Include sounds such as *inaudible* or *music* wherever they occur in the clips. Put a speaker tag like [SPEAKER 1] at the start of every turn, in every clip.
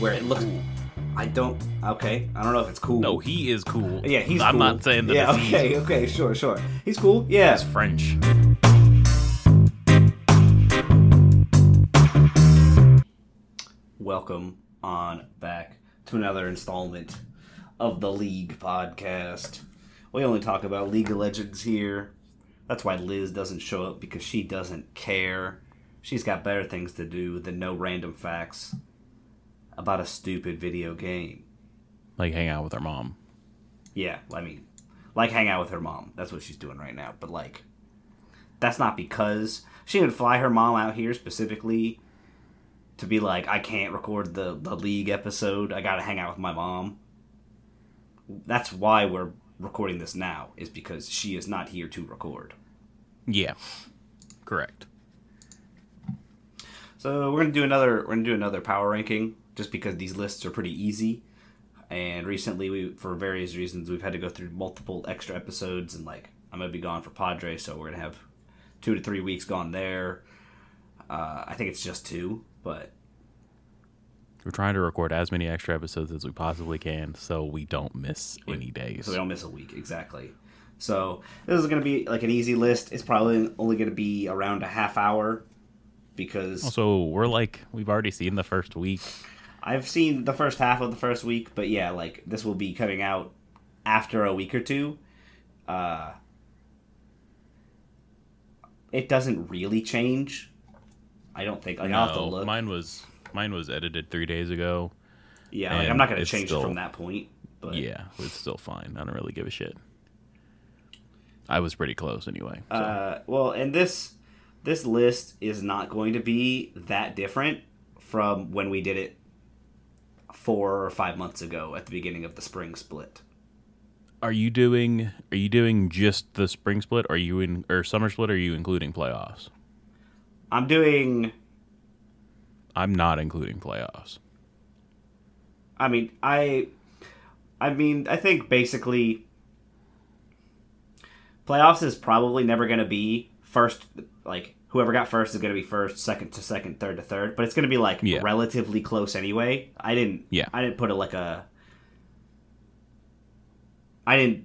[SPEAKER 1] where it looks. I don't. Okay, I don't know if it's cool.
[SPEAKER 2] No, he is cool.
[SPEAKER 1] Yeah, he's.
[SPEAKER 2] I'm
[SPEAKER 1] cool.
[SPEAKER 2] not saying that.
[SPEAKER 1] Yeah. Okay.
[SPEAKER 2] easy.
[SPEAKER 1] Okay. Sure. Sure. He's cool. Yeah.
[SPEAKER 2] It's French.
[SPEAKER 1] Welcome on back to another installment of the League podcast. We only talk about League of Legends here. That's why Liz doesn't show up because she doesn't care. She's got better things to do than know random facts about a stupid video game.
[SPEAKER 2] Like hang out with her mom.
[SPEAKER 1] Yeah, I mean, like hang out with her mom. That's what she's doing right now. But like, that's not because she didn't fly her mom out here specifically to be like, I can't record the the league episode. I gotta hang out with my mom. That's why we're recording this now. Is because she is not here to record.
[SPEAKER 2] Yeah. Correct.
[SPEAKER 1] So we're gonna do another. We're gonna do another power ranking just because these lists are pretty easy. And recently, we for various reasons we've had to go through multiple extra episodes, and like I'm gonna be gone for Padre, so we're gonna have two to three weeks gone there. Uh, I think it's just two, but
[SPEAKER 2] We're trying to record as many extra episodes as we possibly can so we don't miss any days.
[SPEAKER 1] so we don't miss a week exactly. So this is gonna be like an easy list. It's probably only gonna be around a half hour because
[SPEAKER 2] So we're like we've already seen the first week.
[SPEAKER 1] I've seen the first half of the first week, but yeah, like this will be coming out after a week or two. Uh, it doesn't really change. I don't think. Like I'll have to
[SPEAKER 2] No,
[SPEAKER 1] look.
[SPEAKER 2] mine was mine was edited three days ago.
[SPEAKER 1] yeah, like, I'm not going to
[SPEAKER 2] it's
[SPEAKER 1] change it from that point. But
[SPEAKER 2] Yeah, it's still fine. I don't really give a shit. I was pretty close anyway. So.
[SPEAKER 1] Uh, well, and this this list is not going to be that different from when we did it four or five months ago at the beginning of the spring split.
[SPEAKER 2] are you doing are you doing just the spring split? Or are you in or summer split? Or are you including playoffs?
[SPEAKER 1] I'm doing
[SPEAKER 2] I'm not including playoffs.
[SPEAKER 1] I mean, I, I mean, I think basically, playoffs is probably never going to be first. Like whoever got first is going to be first, second to second, third to third. But it's going to be like
[SPEAKER 2] Yeah.
[SPEAKER 1] relatively close anyway. I didn't.
[SPEAKER 2] Yeah.
[SPEAKER 1] I didn't put it like a. I didn't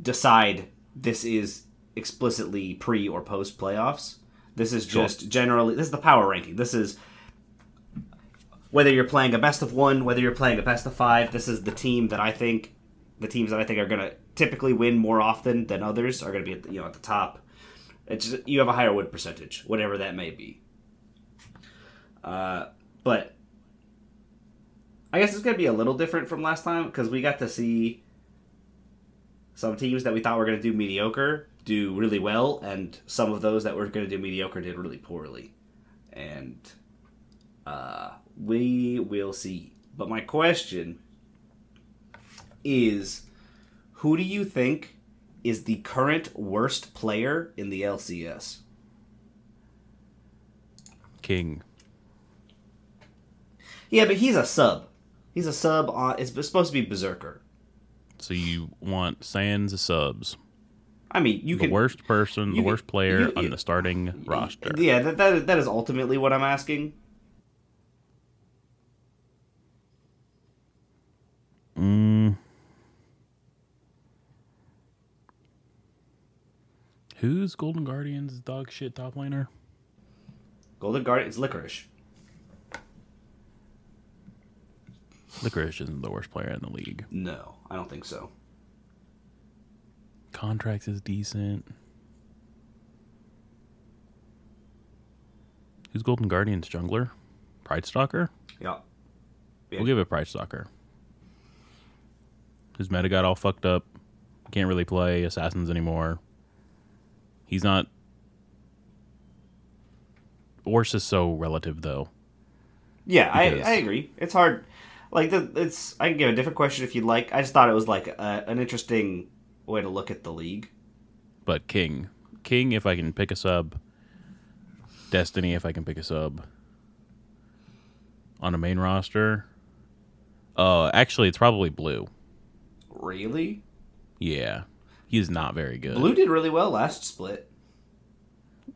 [SPEAKER 1] decide this is explicitly pre or post playoffs. This is
[SPEAKER 2] Sure.
[SPEAKER 1] just generally. This is the power ranking. This is whether you're playing a best of one, whether you're playing a best of five, this is the team that I think, the teams that I think are going to typically win more often than others are going to be at the, you know at the top. It's just, you have a higher win percentage, whatever that may be. Uh, but I guess it's going to be a little different from last time because we got to see some teams that we thought were going to do mediocre do really well, and some of those that were going to do mediocre did really poorly. And uh, we will see. But my question is who do you think is the current worst player in the LCS?
[SPEAKER 2] King.
[SPEAKER 1] Yeah, but he's a sub. He's a sub on. It's supposed to be Berserker.
[SPEAKER 2] So you want Sans subs.
[SPEAKER 1] I mean, you can
[SPEAKER 2] the
[SPEAKER 1] can.
[SPEAKER 2] worst person, the
[SPEAKER 1] can-
[SPEAKER 2] worst player
[SPEAKER 1] you-
[SPEAKER 2] on the starting roster.
[SPEAKER 1] Yeah, that, that, that is ultimately what I'm asking.
[SPEAKER 2] Who's Golden Guardians dog shit top laner?
[SPEAKER 1] Golden Guardian is Licorice.
[SPEAKER 2] Licorice isn't the worst player in the league.
[SPEAKER 1] No, I don't think so.
[SPEAKER 2] Contracts is decent. Who's Golden Guardians jungler? Pridestalker?
[SPEAKER 1] Yeah. Yeah.
[SPEAKER 2] We'll give it Pridestalker. His meta got all fucked up. Can't really play assassins anymore. He's not. Worse is so relative, though.
[SPEAKER 1] Yeah, I, I agree. It's hard. Like the, it's. I can give a different question if you'd like. I just thought it was like a, an interesting way to look at the league.
[SPEAKER 2] But King, King, if I can pick a sub. Destiny, if I can pick a sub. On a main roster. Uh, actually, it's probably Blue.
[SPEAKER 1] Really,
[SPEAKER 2] Yeah, he is not very good.
[SPEAKER 1] Blue did really well last split.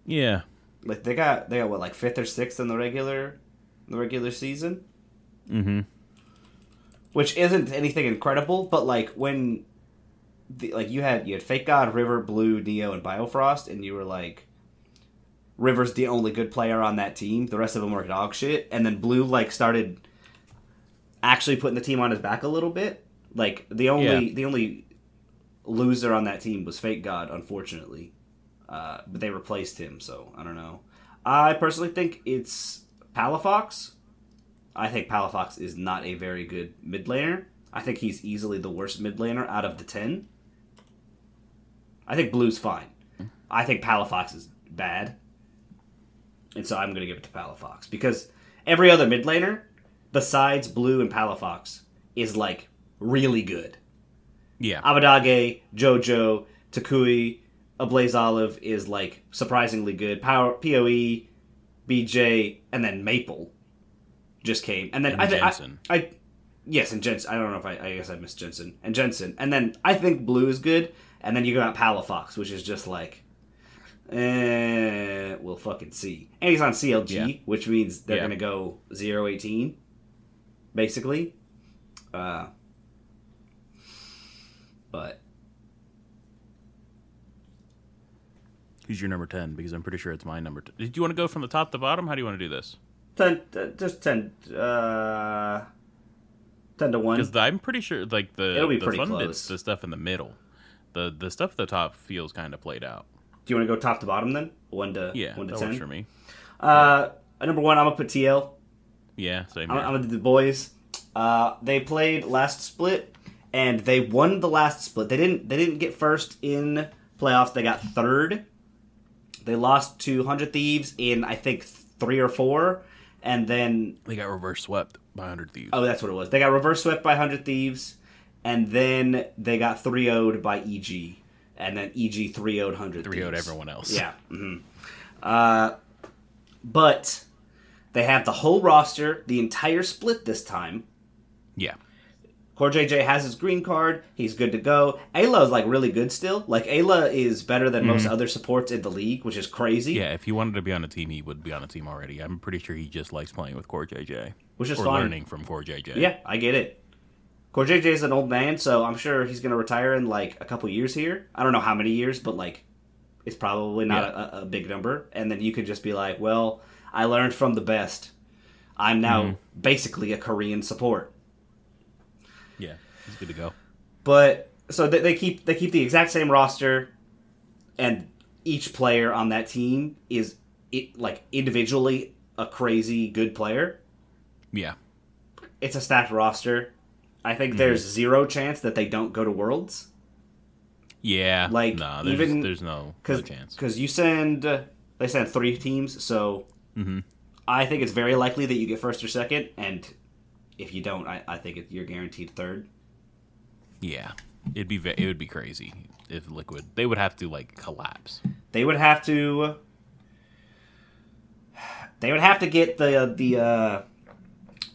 [SPEAKER 2] Yeah,
[SPEAKER 1] Like they got they got what like fifth or sixth in the regular, the regular season.
[SPEAKER 2] Mm-hmm.
[SPEAKER 1] which isn't anything incredible, but like when, the, like you had you had FakeGod, River, Blue, Neo, and Biofrost, and you were like, River's the only good player on that team. The rest of them were dog shit, and then Blue like started actually putting the team on his back a little bit. Like the only
[SPEAKER 2] Yeah.
[SPEAKER 1] the only loser on that team was FakeGod, unfortunately, uh, but they replaced him. So I don't know. I personally think it's Palafox. I think Palafox is not a very good mid laner. I think he's easily the worst mid laner out of the ten. I think Blue's fine. I think Palafox is bad. And so I'm going to give it to Palafox because every other mid laner besides Blue and Palafox is like really good.
[SPEAKER 2] Yeah.
[SPEAKER 1] Abbedagge, Jojo, Toucouille, Ablaze Olive is like surprisingly good. Power PoE, BJ, and then Maple just came, and then
[SPEAKER 2] And
[SPEAKER 1] I think
[SPEAKER 2] Jensen.
[SPEAKER 1] I, I yes, and Jensen. I don't know if I, I guess I missed Jensen and Jensen, and then I think Blue is good, and then you got Palafox, which is just like. Eh, we'll fucking see. And he's on CLG,
[SPEAKER 2] Yeah.
[SPEAKER 1] which means they're
[SPEAKER 2] Yeah.
[SPEAKER 1] gonna go 0-18, basically. Uh, but
[SPEAKER 2] Who's your number ten? Because I'm pretty sure it's my number. T- Did you want to go from the top to bottom? How do you want to do this?
[SPEAKER 1] ten, uh, just ten, uh, ten to one.
[SPEAKER 2] Because I'm pretty sure like the
[SPEAKER 1] It'll be
[SPEAKER 2] the
[SPEAKER 1] pretty
[SPEAKER 2] fun
[SPEAKER 1] close.
[SPEAKER 2] bits, the stuff in the middle, the the stuff at the top feels kind of played out.
[SPEAKER 1] Do you want to go top to bottom then? One to
[SPEAKER 2] Yeah,
[SPEAKER 1] one to
[SPEAKER 2] that works for me.
[SPEAKER 1] Uh, number one, I'm gonna put TL.
[SPEAKER 2] Yeah, same
[SPEAKER 1] I'm,
[SPEAKER 2] here.
[SPEAKER 1] I'm gonna do the boys. Uh, they played last split, and they won the last split. They didn't. They didn't get first in playoffs. They got third. They lost to Hundred Thieves in I think three or four, and then
[SPEAKER 2] they got reverse swept by Hundred Thieves.
[SPEAKER 1] oh, that's what it was. They got reverse swept by Hundred Thieves, and then they got 3 0'd by EG, and then EG 3 0'd Hundred.
[SPEAKER 2] Three out everyone else.
[SPEAKER 1] Yeah. hmm Uh, but they have the whole roster, the entire split this time.
[SPEAKER 2] yeah,
[SPEAKER 1] CoreJJ has his green card. He's good to go. Eyla is like really good still. Like Eyla is better than most other supports in the league, which is crazy.
[SPEAKER 2] Mm-hmm. yeah. If he wanted to be on a team, he would be on a team already. I'm pretty sure he just likes playing with CoreJJ,
[SPEAKER 1] Which is
[SPEAKER 2] or
[SPEAKER 1] fine.
[SPEAKER 2] learning from CoreJJ.
[SPEAKER 1] Yeah, I get it. CoreJJ is an old man, so I'm sure he's gonna retire in like a couple years here. I don't know how many years, but like it's probably not a, a big number. And then you could just be like, well, I learned from the best. I'm now basically a Korean support.
[SPEAKER 2] He's good to go.
[SPEAKER 1] But so they, they keep they keep the exact same roster, and each player on that team is it like individually a crazy good player.
[SPEAKER 2] Yeah,
[SPEAKER 1] It's a stacked roster. I think there's zero chance that they don't go to Worlds
[SPEAKER 2] yeah.
[SPEAKER 1] Like,
[SPEAKER 2] no, there's,
[SPEAKER 1] even-
[SPEAKER 2] there's no, no chance.
[SPEAKER 1] because you send uh, they send three teams, so
[SPEAKER 2] Mhm.
[SPEAKER 1] I think it's very likely that you get first or second, and if you don't, I, I think it, you're guaranteed third.
[SPEAKER 2] Yeah, it'd be it would be crazy if Liquid they would have to like collapse.
[SPEAKER 1] They would have to. They would have to get the the uh,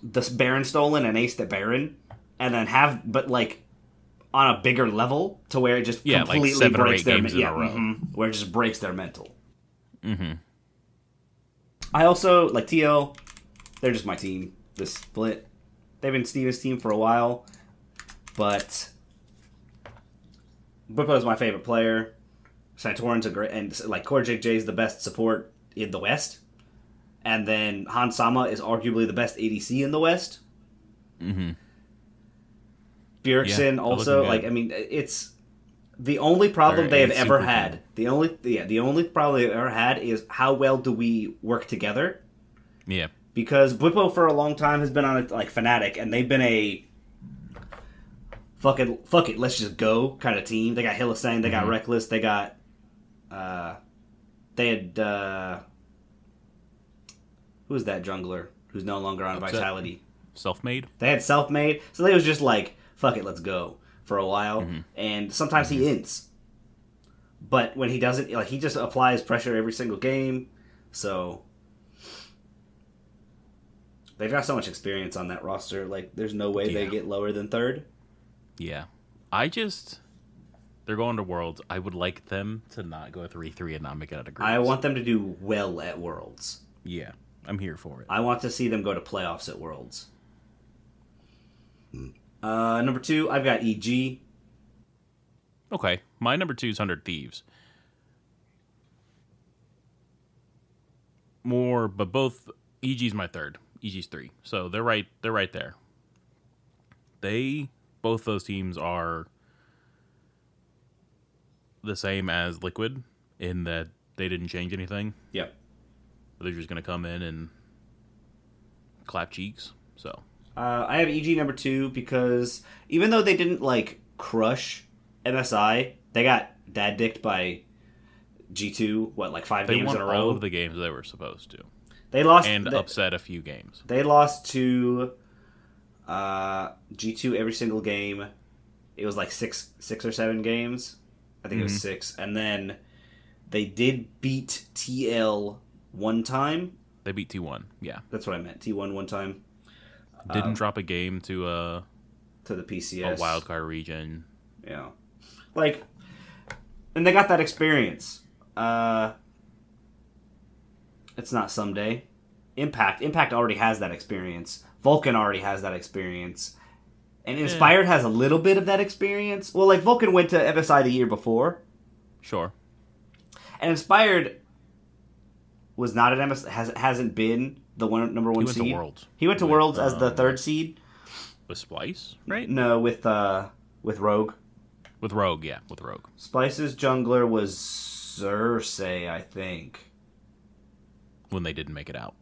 [SPEAKER 1] the Baron stolen and ace the Baron, and then have but like on a bigger level to where it just
[SPEAKER 2] Yeah, like
[SPEAKER 1] completely
[SPEAKER 2] seven or
[SPEAKER 1] breaks
[SPEAKER 2] eight
[SPEAKER 1] their
[SPEAKER 2] games in
[SPEAKER 1] yeah,
[SPEAKER 2] a row.
[SPEAKER 1] mhm, where it just breaks their mental.
[SPEAKER 2] Mm-hmm.
[SPEAKER 1] I also like TL. They're just my team. This split. They've been Steven's team for a while, but Bwipo is my favorite player. Santorin's a great and like CoreJJ is the best support in the West, and then Hans Sama is arguably the best ADC in the West.
[SPEAKER 2] Mm-hmm.
[SPEAKER 1] Bjergsen
[SPEAKER 2] Yeah,
[SPEAKER 1] also like I mean it's the only problem
[SPEAKER 2] They're
[SPEAKER 1] they have ever had.
[SPEAKER 2] team.
[SPEAKER 1] The only yeah the only problem they've ever had is how well do we work together
[SPEAKER 2] Yeah,
[SPEAKER 1] because Bwipo for a long time has been on a like Fnatic, and they've been a fucking fuck it, let's just go kind of team. They got Hylissang, they got
[SPEAKER 2] Mm-hmm.
[SPEAKER 1] Rekkles, they got uh, they had uh, who's that jungler who's no longer on
[SPEAKER 2] Upset.
[SPEAKER 1] Vitality?
[SPEAKER 2] Selfmade.
[SPEAKER 1] They had Selfmade, so they was just like fuck it, let's go for a while,
[SPEAKER 2] Mm-hmm.
[SPEAKER 1] and sometimes he ints. But when he doesn't, like he just applies pressure every single game, so they've got so much experience on that roster. Like, there's no way they get lower than third.
[SPEAKER 2] Yeah, I just they're going to Worlds. I would like them to not go three three and not make it out of groups.
[SPEAKER 1] I want them to do well at Worlds.
[SPEAKER 2] Yeah, I'm here for it.
[SPEAKER 1] I want to see them go to playoffs at Worlds. Uh, number two, I've got EG.
[SPEAKER 2] Okay, my number two is Hundred Thieves. More, but both EG's my third. EG's three, so they're right. They're right there. They both those teams are the same as Liquid in that they didn't change anything.
[SPEAKER 1] Yep.
[SPEAKER 2] They're just gonna come in and clap cheeks. So
[SPEAKER 1] Uh, I have EG number two because even though they didn't like crush MSI, they got dad dicked by G2. What like five
[SPEAKER 2] they
[SPEAKER 1] games in a row?
[SPEAKER 2] all of the games they were supposed to,
[SPEAKER 1] they lost
[SPEAKER 2] and
[SPEAKER 1] they,
[SPEAKER 2] upset a few games.
[SPEAKER 1] They lost to uh, G2 every single game. It was like six, six or seven games. I think it was six, and then they did beat TL one time.
[SPEAKER 2] They beat T one. Yeah,
[SPEAKER 1] That's what I meant. T1 one time
[SPEAKER 2] didn't drop a game to uh
[SPEAKER 1] to the PCS.
[SPEAKER 2] a wild card region.
[SPEAKER 1] Yeah. Like, and they got that experience. Uh, it's not someday. Impact. Impact already has that experience. Vulcan already has that experience. And Inspired has a little bit of that experience. Well, like, Vulcan went to MSI the year before.
[SPEAKER 2] Sure.
[SPEAKER 1] And Inspired was not at MS has hasn't been the one number one
[SPEAKER 2] He went to
[SPEAKER 1] seed.
[SPEAKER 2] Worlds
[SPEAKER 1] He went to
[SPEAKER 2] with,
[SPEAKER 1] Worlds as the
[SPEAKER 2] um,
[SPEAKER 1] third seed.
[SPEAKER 2] With Splyce, right?
[SPEAKER 1] No, with uh with Rogue.
[SPEAKER 2] With Rogue, yeah, with Rogue.
[SPEAKER 1] Splyce's jungler was Xerxe, I think.
[SPEAKER 2] When they didn't make it out,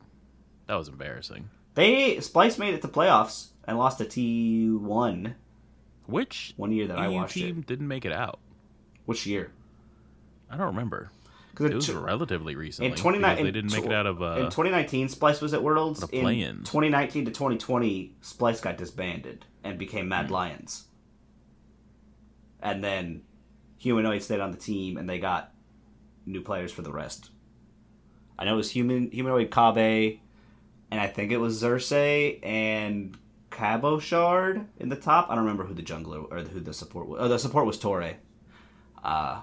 [SPEAKER 2] that was embarrassing.
[SPEAKER 1] They Splyce made it to playoffs and lost to T one
[SPEAKER 2] Which
[SPEAKER 1] one year that I
[SPEAKER 2] EU
[SPEAKER 1] watched
[SPEAKER 2] team
[SPEAKER 1] it.
[SPEAKER 2] didn't make it out?
[SPEAKER 1] Which year?
[SPEAKER 2] I don't remember.
[SPEAKER 1] Because
[SPEAKER 2] It was relatively recently.
[SPEAKER 1] in twenty
[SPEAKER 2] because
[SPEAKER 1] nine
[SPEAKER 2] they didn't make it out of.
[SPEAKER 1] in
[SPEAKER 2] Uh,
[SPEAKER 1] 2019 Splyce was at Worlds. In
[SPEAKER 2] play-in.
[SPEAKER 1] 2019 to 2020, Splyce got disbanded and became. Mad Lions. And then Humanoid stayed on the team, and they got new players for the rest. I know it was Human Humanoid Kobbe, and I think it was Xerxe and Cabo Shard in the top. I don't remember who the jungler or who the support was. Oh, the support was Torre. Uh,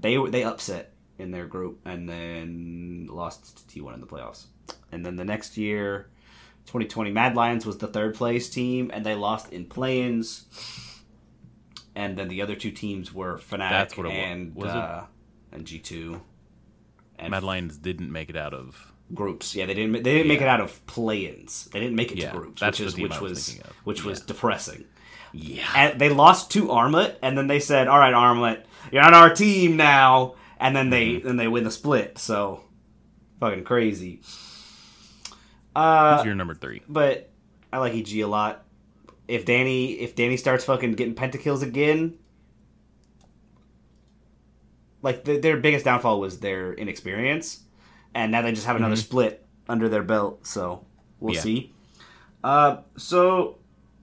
[SPEAKER 1] they they upset in their group and then lost to T1 in the playoffs. And then the next year, 2020, Mad Lions was the third place team, and they lost in play-ins. And then the other two teams were Fnatic
[SPEAKER 2] That's what it wa-
[SPEAKER 1] and
[SPEAKER 2] was it?
[SPEAKER 1] uh, and G2 and
[SPEAKER 2] Mad Lions didn't make it out of.
[SPEAKER 1] Groups. Yeah, they didn't. They didn't make it out of play-ins. They didn't make it
[SPEAKER 2] Yeah,
[SPEAKER 1] to groups,
[SPEAKER 2] that's
[SPEAKER 1] which is which
[SPEAKER 2] was
[SPEAKER 1] was which was depressing.
[SPEAKER 2] Yeah.
[SPEAKER 1] And they lost to Armut, and then they said, "All right, Armut, you're on our team now." And then they
[SPEAKER 2] Mm-hmm.
[SPEAKER 1] then they win the split. So fucking crazy. Uh,
[SPEAKER 2] Who's your number three?
[SPEAKER 1] but I like EG a lot. If Danny if Danny starts fucking getting pentakills again, like the, their biggest downfall was their inexperience, and now they just have another split under their belt. So we'll
[SPEAKER 2] Yeah.
[SPEAKER 1] see. Uh, so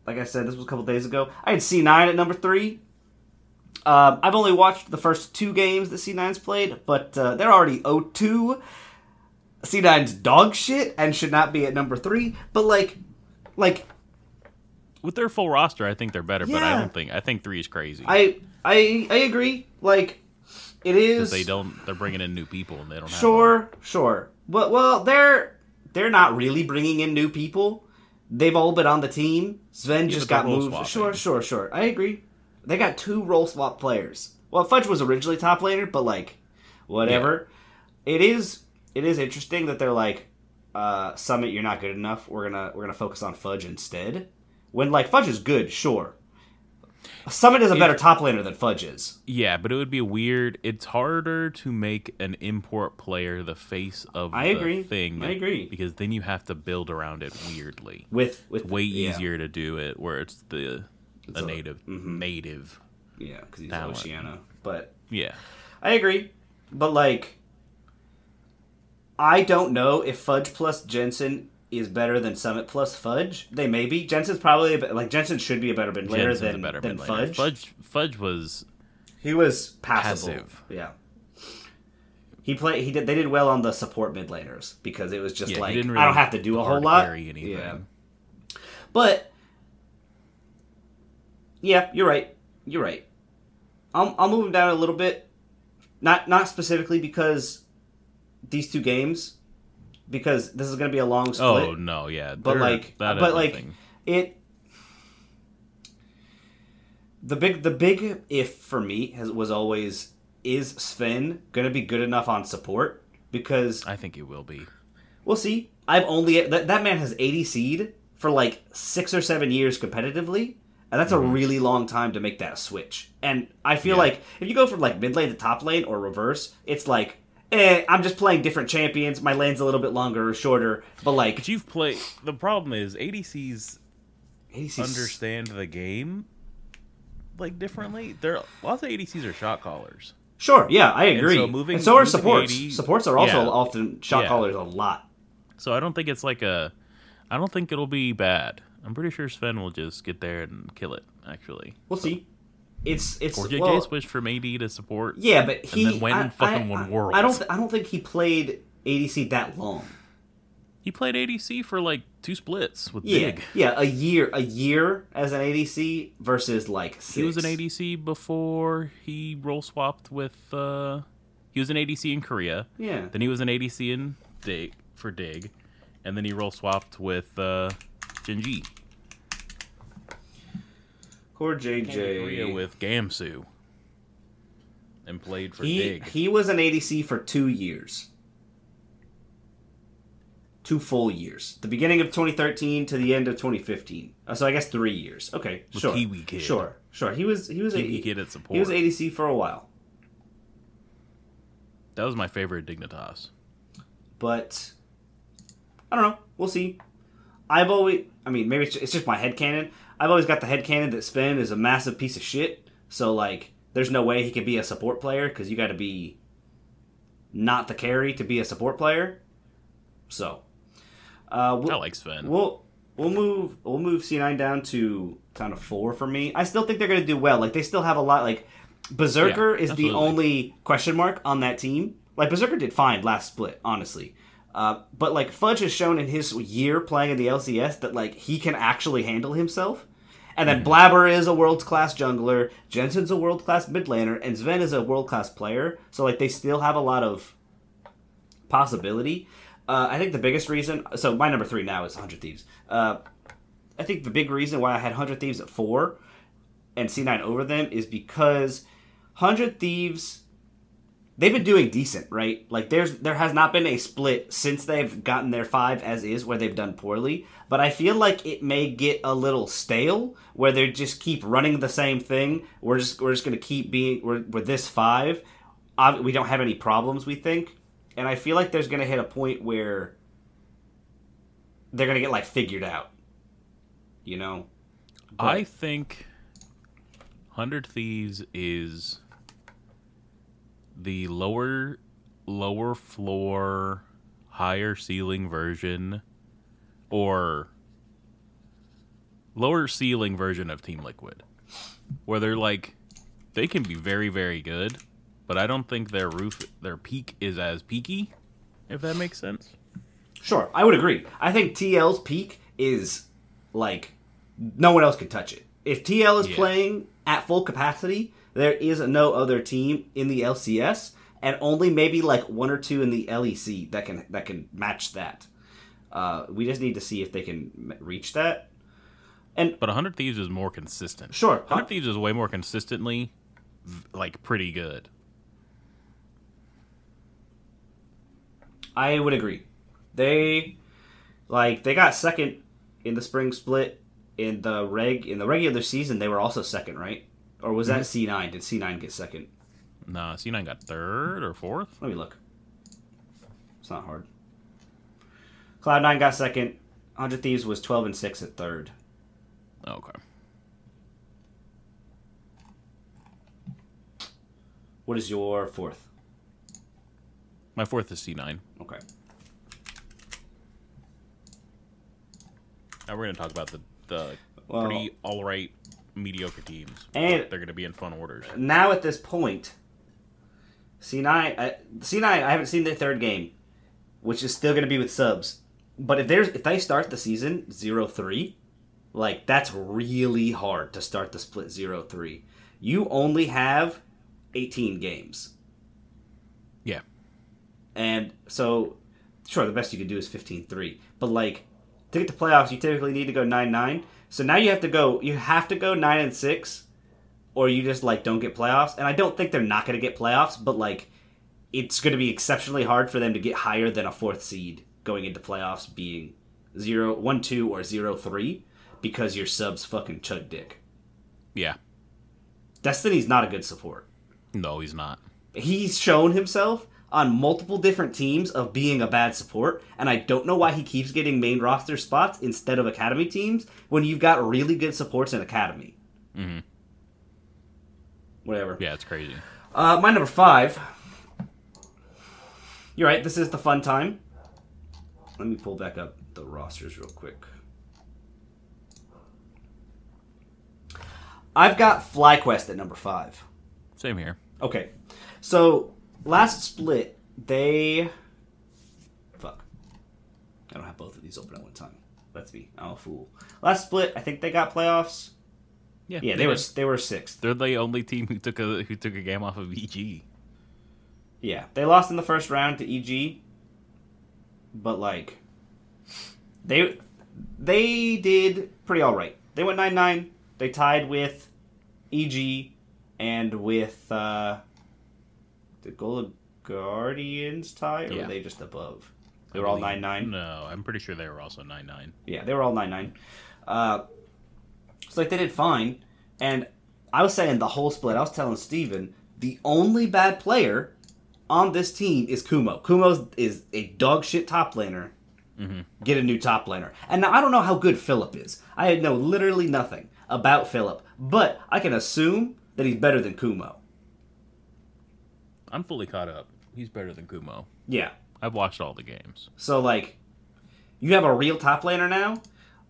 [SPEAKER 1] like I said, this was a couple days ago. I had C nine at number three. Um, I've only watched the first two games that C9's played, but uh, they're already 0-2. C9's dog shit and should not be at number three. But like, like
[SPEAKER 2] With their full roster, I think they're better, but I don't think. I think three is crazy.
[SPEAKER 1] I I I agree. Like it is.
[SPEAKER 2] they don't. They're bringing in new people, and they don't. Have
[SPEAKER 1] Sure, sure. But well, they're they're not really bringing in new people. They've all been on the team. Zven just got moved.
[SPEAKER 2] swapping.
[SPEAKER 1] Sure, sure, sure. I agree. They got two role swap players. Well, Fudge was originally top laner, but like, whatever. It is it is interesting that they're like, uh, Summit, you're not good enough. We're gonna we're gonna focus on Fudge instead. When like Fudge is good, sure. Summit is a better top laner than Fudge is.
[SPEAKER 2] Yeah, but it would be weird. It's harder to make an import player the face of
[SPEAKER 1] I
[SPEAKER 2] the
[SPEAKER 1] agree.
[SPEAKER 2] thing.
[SPEAKER 1] I agree.
[SPEAKER 2] because then you have to build around it weirdly.
[SPEAKER 1] With with
[SPEAKER 2] Way
[SPEAKER 1] yeah.
[SPEAKER 2] easier to do it where it's the a
[SPEAKER 1] a-
[SPEAKER 2] native mm-hmm. native.
[SPEAKER 1] Yeah, because he's
[SPEAKER 2] Talent.
[SPEAKER 1] Oceania. But
[SPEAKER 2] Yeah,
[SPEAKER 1] I agree. But like, I don't know if Fudge plus Jensen is better than Summit plus Fudge. They may be. Jensen's probably a bit, like Jensen should be a better mid laner than,
[SPEAKER 2] better
[SPEAKER 1] than. Fudge.
[SPEAKER 2] Fudge. Fudge was
[SPEAKER 1] He was passable.
[SPEAKER 2] Passive.
[SPEAKER 1] Yeah. He played. He did. They did well on the support mid laners because it was just
[SPEAKER 2] yeah.
[SPEAKER 1] like
[SPEAKER 2] didn't
[SPEAKER 1] I don't have to do a whole lot. Yeah. But yeah, you're right. You're right. I'll I'll move him down a little bit. Not not specifically because these two games, because this is going to be a long oh, split.
[SPEAKER 2] Oh no, yeah.
[SPEAKER 1] but
[SPEAKER 2] they're-
[SPEAKER 1] like, but like
[SPEAKER 2] nothing.
[SPEAKER 1] it. the big the big if for me has, was always is Zven going to be good enough on support because
[SPEAKER 2] I think it will be.
[SPEAKER 1] we'll see. I've only that, that man has 80 seed for like 6 or 7 years competitively. And that's a mm-hmm. really long time to make that switch. And I feel
[SPEAKER 2] Yeah.
[SPEAKER 1] like if you go from like mid lane to top lane or reverse, it's like, eh, I'm just playing different champions. My lane's a little bit longer or shorter, but like
[SPEAKER 2] But you've played. The problem is ADCs
[SPEAKER 1] 86
[SPEAKER 2] understand the game like differently. There, lots of ADCs are shot callers.
[SPEAKER 1] Sure, yeah, I agree.
[SPEAKER 2] so
[SPEAKER 1] And so, are supports.
[SPEAKER 2] 80
[SPEAKER 1] supports are also
[SPEAKER 2] Yeah.
[SPEAKER 1] often shot
[SPEAKER 2] Yeah.
[SPEAKER 1] callers a lot.
[SPEAKER 2] So I don't think it's like a. I don't think it'll be bad. I'm pretty sure Zven will just get there and kill it. Actually,
[SPEAKER 1] We'll see. It's it's
[SPEAKER 2] 4JK
[SPEAKER 1] well,
[SPEAKER 2] wish for AD to support.
[SPEAKER 1] yeah, but he
[SPEAKER 2] then went
[SPEAKER 1] I,
[SPEAKER 2] and fucking
[SPEAKER 1] I,
[SPEAKER 2] won
[SPEAKER 1] I-
[SPEAKER 2] Worlds.
[SPEAKER 1] I don't th- I don't think he played ADC that long.
[SPEAKER 2] He played ADC for like two splits with
[SPEAKER 1] Yeah,
[SPEAKER 2] Big.
[SPEAKER 1] yeah, a year a year as an ADC versus like six.
[SPEAKER 2] He was an ADC before he role swapped with. uh He was an ADC in Korea.
[SPEAKER 1] Yeah,
[SPEAKER 2] Then he was an ADC in Dig for Dig, and then he role swapped with uh, Genji.
[SPEAKER 1] Core
[SPEAKER 2] Came to Korea
[SPEAKER 1] JJ.
[SPEAKER 2] with Gamsu, and played for
[SPEAKER 1] he
[SPEAKER 2] Dig.
[SPEAKER 1] he was an ADC for two years. Two full years. The beginning of 2013 to the end of 2015. Uh, so I guess three years. Okay,
[SPEAKER 2] With
[SPEAKER 1] sure.
[SPEAKER 2] Kiwi Kid.
[SPEAKER 1] Sure, sure. He was he was
[SPEAKER 2] Kiwi
[SPEAKER 1] a,
[SPEAKER 2] Kid at support.
[SPEAKER 1] he was ADC for a while.
[SPEAKER 2] that was my favorite Dignitas.
[SPEAKER 1] but I don't know. We'll see. I've always, I mean, maybe it's just, it's just my head canon. I've always got the head canon that Zven is a massive piece of shit. So like, there's no way he could be a support player because you got to be not the carry to be a support player. So, uh,
[SPEAKER 2] I
[SPEAKER 1] we'll,
[SPEAKER 2] like Zven.
[SPEAKER 1] we'll we'll move we'll move C9 down to kind of four for me. I still think they're gonna do well. Like they still have a lot. Like Berserker
[SPEAKER 2] Yeah,
[SPEAKER 1] is the only question mark on that team. Like Berserker did fine last split, honestly. Uh, but like Fudge has shown in his year playing in the LCS that like he can actually handle himself. And then Blaber is a world class jungler, Jensen's a world class mid laner, and Zven is a world class player. So like they still have a lot of possibility. Uh, I think the biggest reason. So my number three now is Hundred Thieves. Uh, I think the big reason why I had Hundred Thieves at four and C9 over them is because Hundred Thieves they've been doing decent, right? Like there's there has not been a split since they've gotten their five as is where they've done poorly. But I feel like it may get a little stale where they just keep running the same thing. We're just we're just gonna keep being we're, we're this five. We don't have any problems, we think, and I feel like there's gonna hit a point where they're gonna get like figured out. You know,
[SPEAKER 2] I think Hundred Thieves is the lower lower floor, higher ceiling version or lower ceiling version of Team Liquid. Where they're like they can be very, very good, but I don't think their roof their peak is as peaky, if that makes sense.
[SPEAKER 1] Sure, I would agree. I think TL's peak is like no one else can touch it. If TL is
[SPEAKER 2] Yeah.
[SPEAKER 1] playing at full capacity, there is no other team in the LCS, and only maybe like one or two in the LEC that can that can match that. Uh, we just need to see if they can reach that.
[SPEAKER 2] And But 100 Thieves is more consistent.
[SPEAKER 1] Sure,
[SPEAKER 2] 100 Thieves is way more consistently like pretty good.
[SPEAKER 1] I would agree. They like they got second in the spring split in the reg in the regular season. They were also second, right? Or was that C nine? Did C nine get second?
[SPEAKER 2] Nah, C9 got third or fourth.
[SPEAKER 1] Let me look. It's not hard. Cloud nine got second. Hundred Thieves was twelve and six at third.
[SPEAKER 2] Okay.
[SPEAKER 1] What is your fourth?
[SPEAKER 2] My fourth is C9.
[SPEAKER 1] Okay.
[SPEAKER 2] Now we're gonna talk about the the
[SPEAKER 1] Well-
[SPEAKER 2] pretty all right mediocre teams.
[SPEAKER 1] And-
[SPEAKER 2] they're gonna be in fun orders.
[SPEAKER 1] Now at this point, C nine uh, C nine. I haven't seen their third game, which is still going to be with subs. But if there's if they start the season 0-3, like that's really hard to start the split 0-3. You only have eighteen games,
[SPEAKER 2] Yeah,
[SPEAKER 1] and so sure the best you can do is 15-3. But like to get to playoffs, you typically need to go 9-9. So now you have to go. You have to go nine and six or you just like don't get playoffs. And I don't think they're not going to get playoffs, but like it's going to be exceptionally hard for them to get higher than a fourth seed going into playoffs, being zero one two or zero three, because your subs fucking chug dick.
[SPEAKER 2] Yeah.
[SPEAKER 1] Destiny's not a good support.
[SPEAKER 2] No, he's not.
[SPEAKER 1] He's shown himself on multiple different teams of being a bad support, and I don't know why he keeps getting main roster spots instead of academy teams when you've got really good supports in academy.
[SPEAKER 2] Mm-hmm.
[SPEAKER 1] Whatever.
[SPEAKER 2] Yeah, it's crazy.
[SPEAKER 1] Uh, my number five. You're right. This is the fun time. Let me pull back up the rosters real quick. I've got FlyQuest at number five.
[SPEAKER 2] Same here.
[SPEAKER 1] Okay, so last split they. Fuck. I don't have both of these open at one time. Let's be. I'm a fool. Last split, I think they got playoffs.
[SPEAKER 2] Yeah,
[SPEAKER 1] Yeah, they were
[SPEAKER 2] did.
[SPEAKER 1] they were sixth.
[SPEAKER 2] They're the only team who took a who took a game off of EG.
[SPEAKER 1] Yeah, they lost in the first round to EG, but like they they did pretty all right. They went nine nine. They tied with EG and with uh, the Golden Guardians tie, or
[SPEAKER 2] Yeah.
[SPEAKER 1] were they just above? They were all nine nine.
[SPEAKER 2] No, I'm pretty sure they were also nine nine.
[SPEAKER 1] Yeah, they were all nine nine. Uh, so like they did fine, and I was saying the whole split. I was telling Steven, the only bad player on this team is Kumo. Kumo is a dog shit top laner. Get a new top laner, and now I don't know how good Philip is. I know literally nothing about Philip, but I can assume that he's better than Kumo.
[SPEAKER 2] I'm fully caught up. He's better than Kumo.
[SPEAKER 1] Yeah,
[SPEAKER 2] I've watched all the games.
[SPEAKER 1] So like, you have a real top laner now,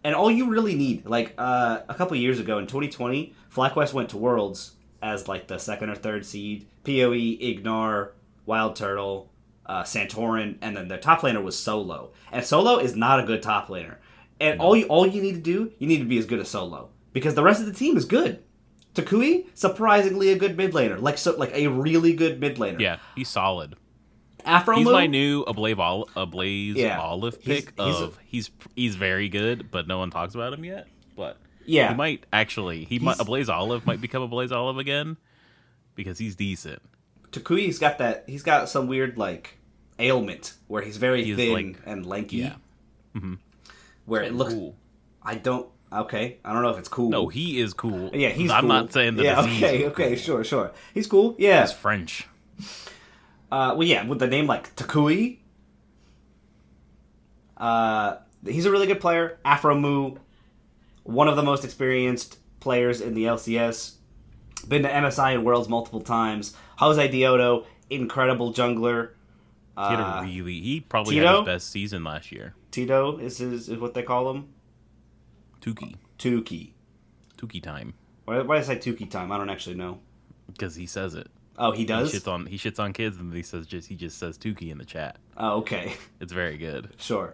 [SPEAKER 1] and all you really need, like uh, a couple years ago in 2020, FlyQuest went to Worlds as like the second or third seed. Poe, Ignar, Wild Turtle, uh, Santorin, and then the top laner was Solo. And Solo is not a good top laner. And all you all you need to do, you need to be as good as Solo because the rest of the team is good. Toucouille, surprisingly a good mid laner, like so, like a really good mid laner.
[SPEAKER 2] Yeah, he's solid.
[SPEAKER 1] Afro
[SPEAKER 2] He's
[SPEAKER 1] Moon-
[SPEAKER 2] my new Ablaze, Ol- Ablaze
[SPEAKER 1] Yeah.
[SPEAKER 2] Olive
[SPEAKER 1] He's-
[SPEAKER 2] pick
[SPEAKER 1] he's a-
[SPEAKER 2] of he's he's very good, but no one talks about him yet. But
[SPEAKER 1] yeah,
[SPEAKER 2] he might actually he might Ablaze Olive might become Ablaze Olive again because he's decent.
[SPEAKER 1] Toucouille's got that. He's got some weird like ailment where he's very
[SPEAKER 2] He's,
[SPEAKER 1] thin
[SPEAKER 2] like-
[SPEAKER 1] and lanky.
[SPEAKER 2] yeah. Mm-hmm.
[SPEAKER 1] Where it looks.
[SPEAKER 2] cool.
[SPEAKER 1] I don't. Okay, I don't know if it's cool.
[SPEAKER 2] No, he is cool.
[SPEAKER 1] Yeah, he's.
[SPEAKER 2] I'm
[SPEAKER 1] cool.
[SPEAKER 2] not saying the
[SPEAKER 1] yeah,
[SPEAKER 2] disease.
[SPEAKER 1] okay, okay,
[SPEAKER 2] cool.
[SPEAKER 1] sure, sure. He's cool. Yeah.
[SPEAKER 2] He's French.
[SPEAKER 1] Uh, well, yeah, with the name like Toucouille. Uh, he's a really good player. Aphromoo, one of the most experienced players in the LCS. Been to MSI and Worlds multiple times. Josedeodo, incredible jungler.
[SPEAKER 2] He had
[SPEAKER 1] Uh,
[SPEAKER 2] a really he probably had his best season last year.
[SPEAKER 1] Tito is his, is what they call him.
[SPEAKER 2] Tuki.
[SPEAKER 1] Tuki.
[SPEAKER 2] Tuki time.
[SPEAKER 1] Why, why did I say Tuki time? I don't actually know.
[SPEAKER 2] Because he says it.
[SPEAKER 1] Oh, he does.
[SPEAKER 2] He shits on he shits on kids and he says just he just says Tuki in the chat.
[SPEAKER 1] Oh, okay, *laughs*
[SPEAKER 2] It's very good.
[SPEAKER 1] sure.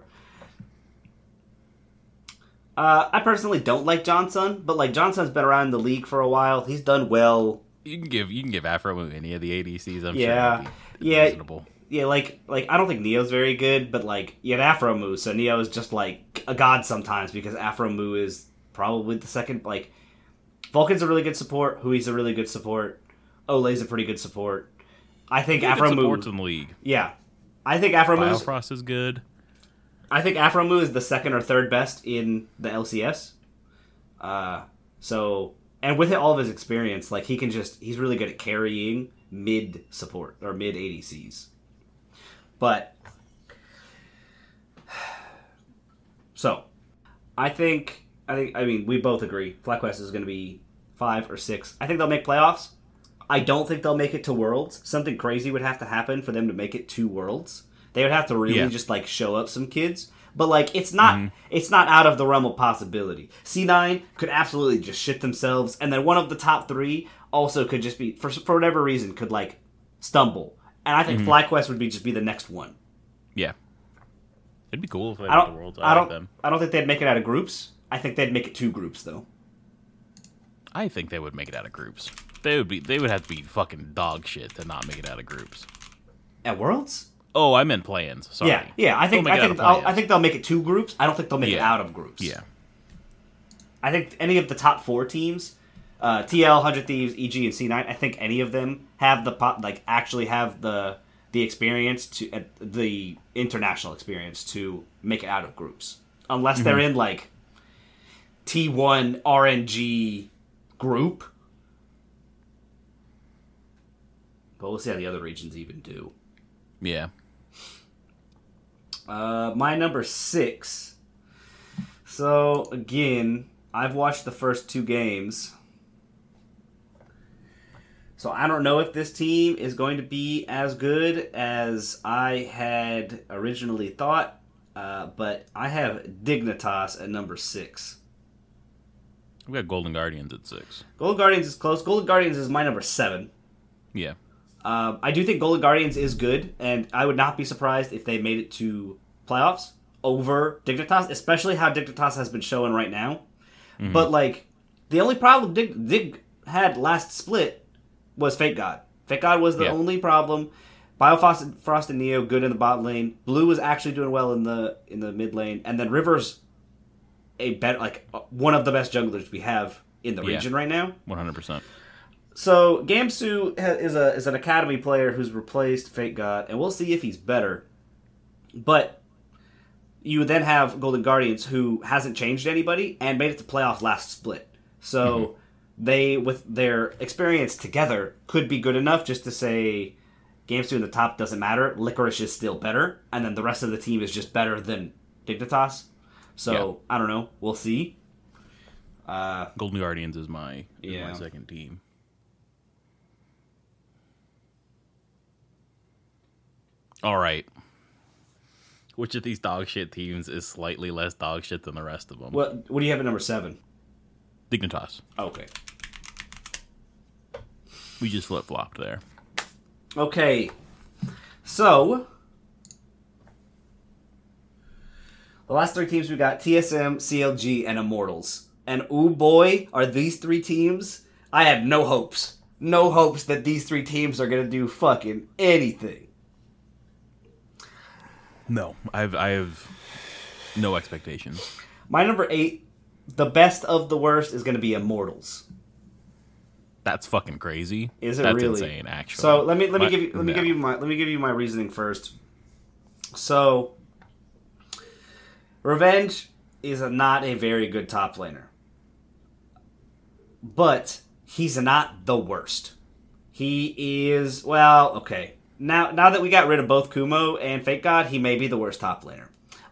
[SPEAKER 1] Uh, I personally don't like Johnsun, but like Johnsun's been around the league for a while. He's done well.
[SPEAKER 2] You can give you can give Aphromoo any of the ADCs. I'm
[SPEAKER 1] Yeah.
[SPEAKER 2] sure.
[SPEAKER 1] Yeah.
[SPEAKER 2] Reasonable.
[SPEAKER 1] Yeah, like like I don't think Neo's very good, but like you had Aphromoo, so Neo is just like a god sometimes because Aphromoo is probably the second. Like Vulcan's a really good support. Hui's a really good support. Ole's a pretty good support. I think
[SPEAKER 2] Good
[SPEAKER 1] Aphromoo.
[SPEAKER 2] supports in the league.
[SPEAKER 1] Yeah, I think Aphromoo.
[SPEAKER 2] Biofrost is good.
[SPEAKER 1] I think Aphromoo is the second or third best in the LCS. Uh, so and with all of his experience, like he can just he's really good at carrying mid support or mid ADCs. But *sighs* so I think I think I mean we both agree FlyQuest is going to be five or six. I think they'll make playoffs. I don't think they'll make it to Worlds. Something crazy would have to happen for them to make it to Worlds. They would have to really
[SPEAKER 2] Yeah.
[SPEAKER 1] just like show up some kids. But like it's not mm-hmm. it's not out of the realm of possibility. C9 could absolutely just shit themselves and then one of the top 3 also could just be for for whatever reason could like stumble. And I think mm-hmm. FlyQuest would be just be the next one.
[SPEAKER 2] Yeah. It'd be cool if they
[SPEAKER 1] I don't
[SPEAKER 2] the world.
[SPEAKER 1] I
[SPEAKER 2] I
[SPEAKER 1] don't
[SPEAKER 2] them.
[SPEAKER 1] I don't think they'd make it out of groups. I think they'd make it two groups though.
[SPEAKER 2] I think they would make it out of groups. They would be they would have to be fucking dog shit to not make it out of groups.
[SPEAKER 1] At Worlds?
[SPEAKER 2] Oh, I meant plans. Sorry.
[SPEAKER 1] Yeah, yeah. I think
[SPEAKER 2] They'll make
[SPEAKER 1] I
[SPEAKER 2] it
[SPEAKER 1] think I think they'll make it two groups. I don't think they'll make it out of groups.
[SPEAKER 2] Yeah.
[SPEAKER 1] I think any of the top four teams, uh, TL, Hundred Thieves, EG, and C9. I think any of them have the pot, like actually have the the experience to uh, the international experience to make it out of groups, unless they're in like T1 RNG group. But we'll see how the other regions even do.
[SPEAKER 2] Yeah.
[SPEAKER 1] Uh, my number six. So again, I've watched the first two games. So I don't know if this team is going to be as good as I had originally thought, uh, but I have Dignitas at number six.
[SPEAKER 2] We got Golden Guardians at six.
[SPEAKER 1] Golden Guardians is close. Golden Guardians is my number seven.
[SPEAKER 2] Yeah.
[SPEAKER 1] Um, I do think Golden Guardians is good, and I would not be surprised if they made it to playoffs over Dignitas, especially how Dignitas has been showing right now. But like, the only problem Dig, Dig had last split was FakeGod. Fake God was the
[SPEAKER 2] Yeah.
[SPEAKER 1] only problem. Biofrost Frost and Neo good in the bot lane. Blue was actually doing well in the in the mid lane, and then Rivers, a better like uh, one of the best junglers we have in the
[SPEAKER 2] Yeah.
[SPEAKER 1] region right now.
[SPEAKER 2] One hundred percent.
[SPEAKER 1] So Gamsu is a is an academy player who's replaced FakeGod, and we'll see if he's better. But you then have Golden Guardians, who hasn't changed anybody and made it to playoff last split. So they, with their experience together, could be good enough just to say Gamsu in the top doesn't matter. Licorice is still better, and then the rest of the team is just better than Dignitas. So I don't know. We'll see. Uh,
[SPEAKER 2] Golden Guardians is my is
[SPEAKER 1] Yeah.
[SPEAKER 2] my second team. All right. Which of these dog shit teams is slightly less dog shit than the rest of them?
[SPEAKER 1] what what do you have at number seven?
[SPEAKER 2] Dignitas.
[SPEAKER 1] Okay.
[SPEAKER 2] We just flip flopped there.
[SPEAKER 1] Okay. So the last three teams we got TSM, CLG, and Immortals. And ooh boy, are these three teams I have no hopes. No hopes that these three teams are gonna do fucking anything.
[SPEAKER 2] No, I have I have no expectations.
[SPEAKER 1] My number eight, the best of the worst, is gonna be Immortals.
[SPEAKER 2] That's fucking crazy.
[SPEAKER 1] Is it
[SPEAKER 2] That's
[SPEAKER 1] really?
[SPEAKER 2] insane? Actually.
[SPEAKER 1] So let me let me
[SPEAKER 2] My-
[SPEAKER 1] give you let me
[SPEAKER 2] no.
[SPEAKER 1] give you my let me give you my reasoning first. So Revenge is a, not a very good top laner. But he's not the worst. He is well, okay. Now now that we got rid of both Kumo and FakeGod, he may be the worst top laner.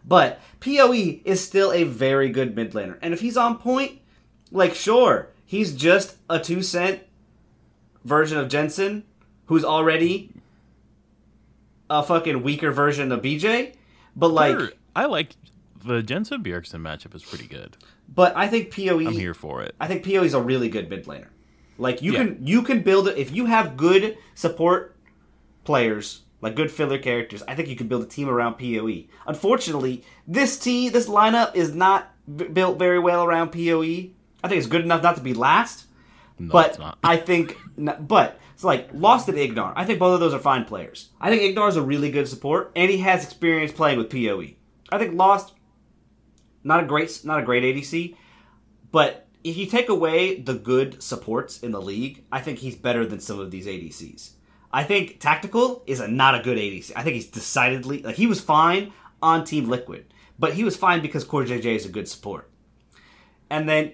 [SPEAKER 1] But PoE is still a very good mid laner. And if he's on point, like sure, he's just a 2 cent version of Jensen who's already a fucking weaker version of BJ. But like
[SPEAKER 2] Sure, I like the Jensen Bjergsen matchup is pretty good.
[SPEAKER 1] but I think PoE
[SPEAKER 2] I'm here for it.
[SPEAKER 1] I think PoE is a really good mid laner. Like you
[SPEAKER 2] Yeah.
[SPEAKER 1] can you can build it if you have good support players, like good filler characters. I think you can build a team around PoE. Unfortunately, this team this lineup is not b- built very well around PoE. I think it's good enough not to be last,
[SPEAKER 2] No,
[SPEAKER 1] but. I think n- but it's like Lost and Ignar. I think both of those are fine players. I think Ignar is a really good support and he has experience playing with PoE. I think Lost not a great not a great ADC, but if you take away the good supports in the league, I think he's better than some of these ADCs. I think Tactical is a not a good ADC. I think he's decidedly like he was fine on Team Liquid, but he was fine because CoreJJ is a good support. And then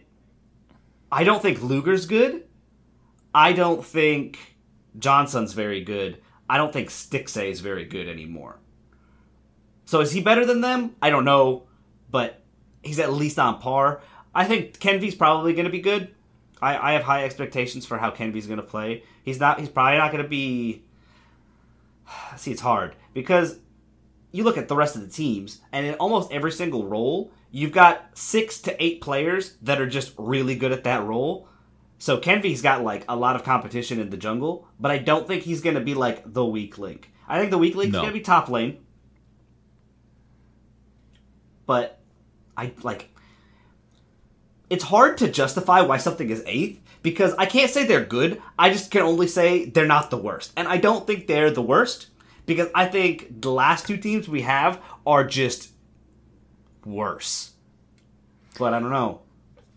[SPEAKER 1] I don't think Luger's good. I don't think Johnsun's very good. I don't think Stixxay is very good anymore. So is he better than them? I don't know, but he's at least on par. I think Kenvi's probably going to be good. I, I have high expectations for how Kenvi's going to play. He's not. He's probably not going to be. *sighs* See, it's hard because you look at the rest of the teams, and in almost every single role, you've got six to eight players that are just really good at that role. So Kenvi's got like a lot of competition in the jungle, but I don't think he's going to be like the weak link. I think the weak link's
[SPEAKER 2] No.
[SPEAKER 1] going to be top lane. But I like it's hard to justify why something is eighth because I can't say they're good. I just can only say they're not the worst. And I don't think they're the worst because I think the last two teams we have are just worse. But I don't know.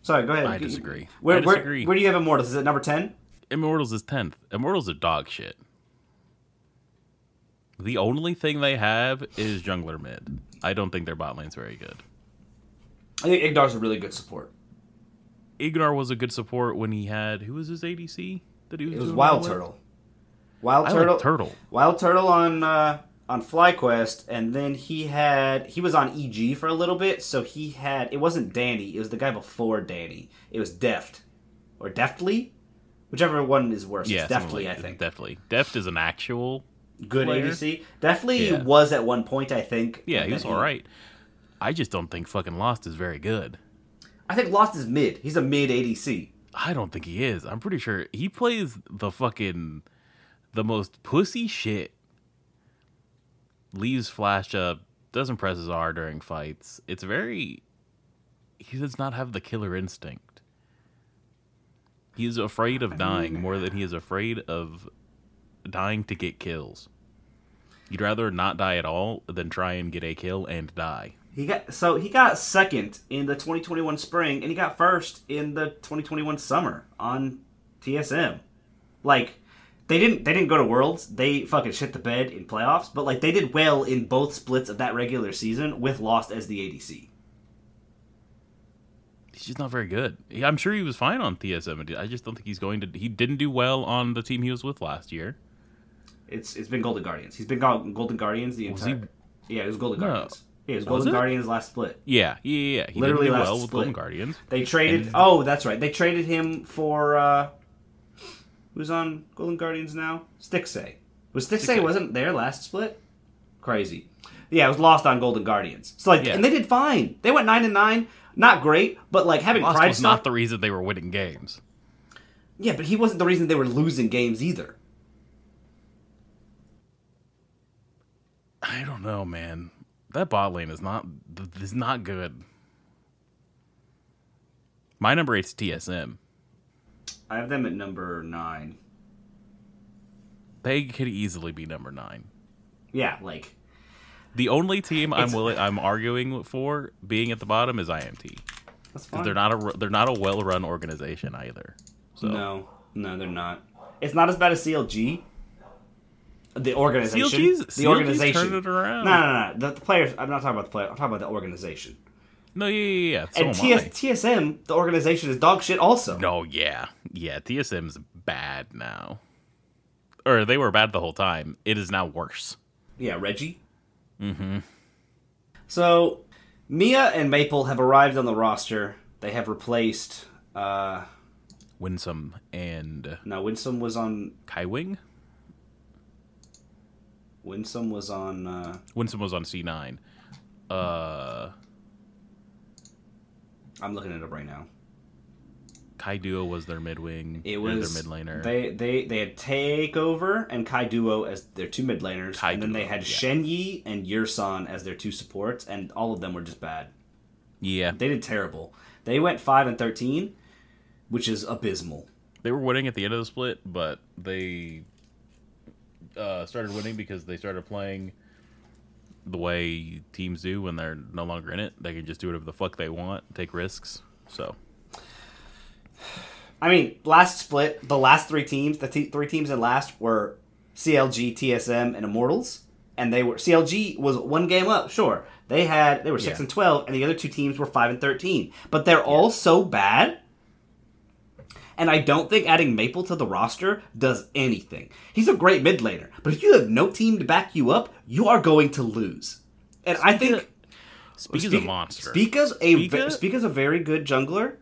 [SPEAKER 1] Sorry, go ahead.
[SPEAKER 2] I disagree.
[SPEAKER 1] Where,
[SPEAKER 2] I
[SPEAKER 1] where-
[SPEAKER 2] disagree.
[SPEAKER 1] Where, do you have Immortals? Is it number ten?
[SPEAKER 2] Immortals is tenth. Immortals are dog shit. The only thing they have is jungler mid. I don't think their bot lane's very good.
[SPEAKER 1] I think Ignar's a really good support.
[SPEAKER 2] Ignar was a good support when he had who was his ADC that he was.
[SPEAKER 1] It was Wild? Turtle. Wild Turtle.
[SPEAKER 2] Turtle.
[SPEAKER 1] Wild Turtle on uh, on FlyQuest, and then he had he was on EG for a little bit. So he had it wasn't Danny, it was the guy before Danny. It was Deft or Deftly, whichever one is worse.
[SPEAKER 2] Yeah,
[SPEAKER 1] it's Deftly,
[SPEAKER 2] like-
[SPEAKER 1] I think.
[SPEAKER 2] Deftly. Deft is an actual.
[SPEAKER 1] Good
[SPEAKER 2] player.
[SPEAKER 1] ADC. Deftly
[SPEAKER 2] Yeah.
[SPEAKER 1] was at one point, I think.
[SPEAKER 2] Yeah, he was all right. I just don't think fucking Lost is very good.
[SPEAKER 1] I think Lost is mid. He's a mid ADC.
[SPEAKER 2] I don't think he is. I'm pretty sure he plays the fucking the most pussy shit. Leaves flash up, doesn't press his R during fights. It's very he does not have the killer instinct. He is afraid of dying more than uh, he is afraid of dying to get kills. You'd rather not die at all than try and get a kill and die.
[SPEAKER 1] He got so he got second in the 2021 spring, and he got first in the 2021 summer on TSM. Like they didn't they didn't go to Worlds. They fucking shit the bed in playoffs, but like they did well in both splits of that regular season with Lost as the ADC.
[SPEAKER 2] He's just not very good. I'm sure he was fine on TSM. I just don't think he's going to. He didn't do well on the team he was with last year.
[SPEAKER 1] It's it's been Golden Guardians. He's been Golden Guardians the
[SPEAKER 2] Was he-
[SPEAKER 1] entire. Yeah, it was Golden
[SPEAKER 2] No.
[SPEAKER 1] Guardians. Yeah, it was Golden
[SPEAKER 2] it?
[SPEAKER 1] Guardians last split.
[SPEAKER 2] Yeah, yeah, yeah. He
[SPEAKER 1] Literally
[SPEAKER 2] didn't
[SPEAKER 1] last
[SPEAKER 2] well with
[SPEAKER 1] split.
[SPEAKER 2] Golden Guardians.
[SPEAKER 1] They traded.
[SPEAKER 2] And-
[SPEAKER 1] oh, that's right. They traded him for uh who's on Golden Guardians now? Stixxay. Was
[SPEAKER 2] Stixxay
[SPEAKER 1] wasn't there last split? Crazy. Yeah, it was lost on Golden Guardians. So like,
[SPEAKER 2] Yeah.
[SPEAKER 1] and they did fine. They went nine and nine. Not great, but like having
[SPEAKER 2] Lost
[SPEAKER 1] Pride
[SPEAKER 2] was not the reason they were winning games.
[SPEAKER 1] yeah, but he wasn't the reason they were losing games either.
[SPEAKER 2] I don't know, man. That bot lane is not is not good. My number eight's TSM.
[SPEAKER 1] I have them at number nine.
[SPEAKER 2] They could easily be number nine.
[SPEAKER 1] Yeah, like
[SPEAKER 2] The only team I'm willing, I'm arguing for being at the bottom is IMT
[SPEAKER 1] that's fine.
[SPEAKER 2] they're not a they're not a well run organization either. So
[SPEAKER 1] No, no, they're not. It's not as bad as CLG. The organization. The organization.
[SPEAKER 2] turned it around.
[SPEAKER 1] No, no, no. The, the players. I'm not talking about the player. I'm talking about the organization.
[SPEAKER 2] No, yeah, yeah, yeah.
[SPEAKER 1] And TS, TSM, the organization, is dog shit. Also.
[SPEAKER 2] No, yeah, yeah. TSM's bad now, or they were bad the whole time. It is now worse.
[SPEAKER 1] Yeah, Reggie. Mm-hmm. So, Mia and Maple have arrived on the roster. They have replaced. uh
[SPEAKER 2] Winsome and
[SPEAKER 1] No, Winsome was on.
[SPEAKER 2] Kaiwing.
[SPEAKER 1] Winsome was on. uh
[SPEAKER 2] Winsome was on C nine. Uh,
[SPEAKER 1] I'm looking it up right now.
[SPEAKER 2] Kai Duo was their mid wing.
[SPEAKER 1] It was
[SPEAKER 2] their mid laner.
[SPEAKER 1] They they they had Takeover and Kai Duo as their two mid laners,
[SPEAKER 2] Kai
[SPEAKER 1] and then they had
[SPEAKER 2] yeah.
[SPEAKER 1] Shen Yi and Yursan as their two supports, and all of them were just bad.
[SPEAKER 2] yeah,
[SPEAKER 1] They did terrible. They went five and thirteen, which is abysmal.
[SPEAKER 2] they were winning at the end of the split, but they uh, started winning because they started playing the way teams do when they're no longer in it. They can just do whatever the fuck they want, take risks. So
[SPEAKER 1] I mean, last split, the last three teams, the t- three teams in last were CLG, TSM, and Immortals, and they were CLG was one game up. Sure, they had they were six
[SPEAKER 2] Yeah.
[SPEAKER 1] and twelve, and the other two teams were five and thirteen. But they're all so bad, and I don't think adding Maple to the roster does anything. He's a great mid laner, but if you have no team to back you up, you are going to lose. And I think
[SPEAKER 2] Speak is a
[SPEAKER 1] Speak-
[SPEAKER 2] monster.
[SPEAKER 1] Spica's a ve- Spica's a very good jungler.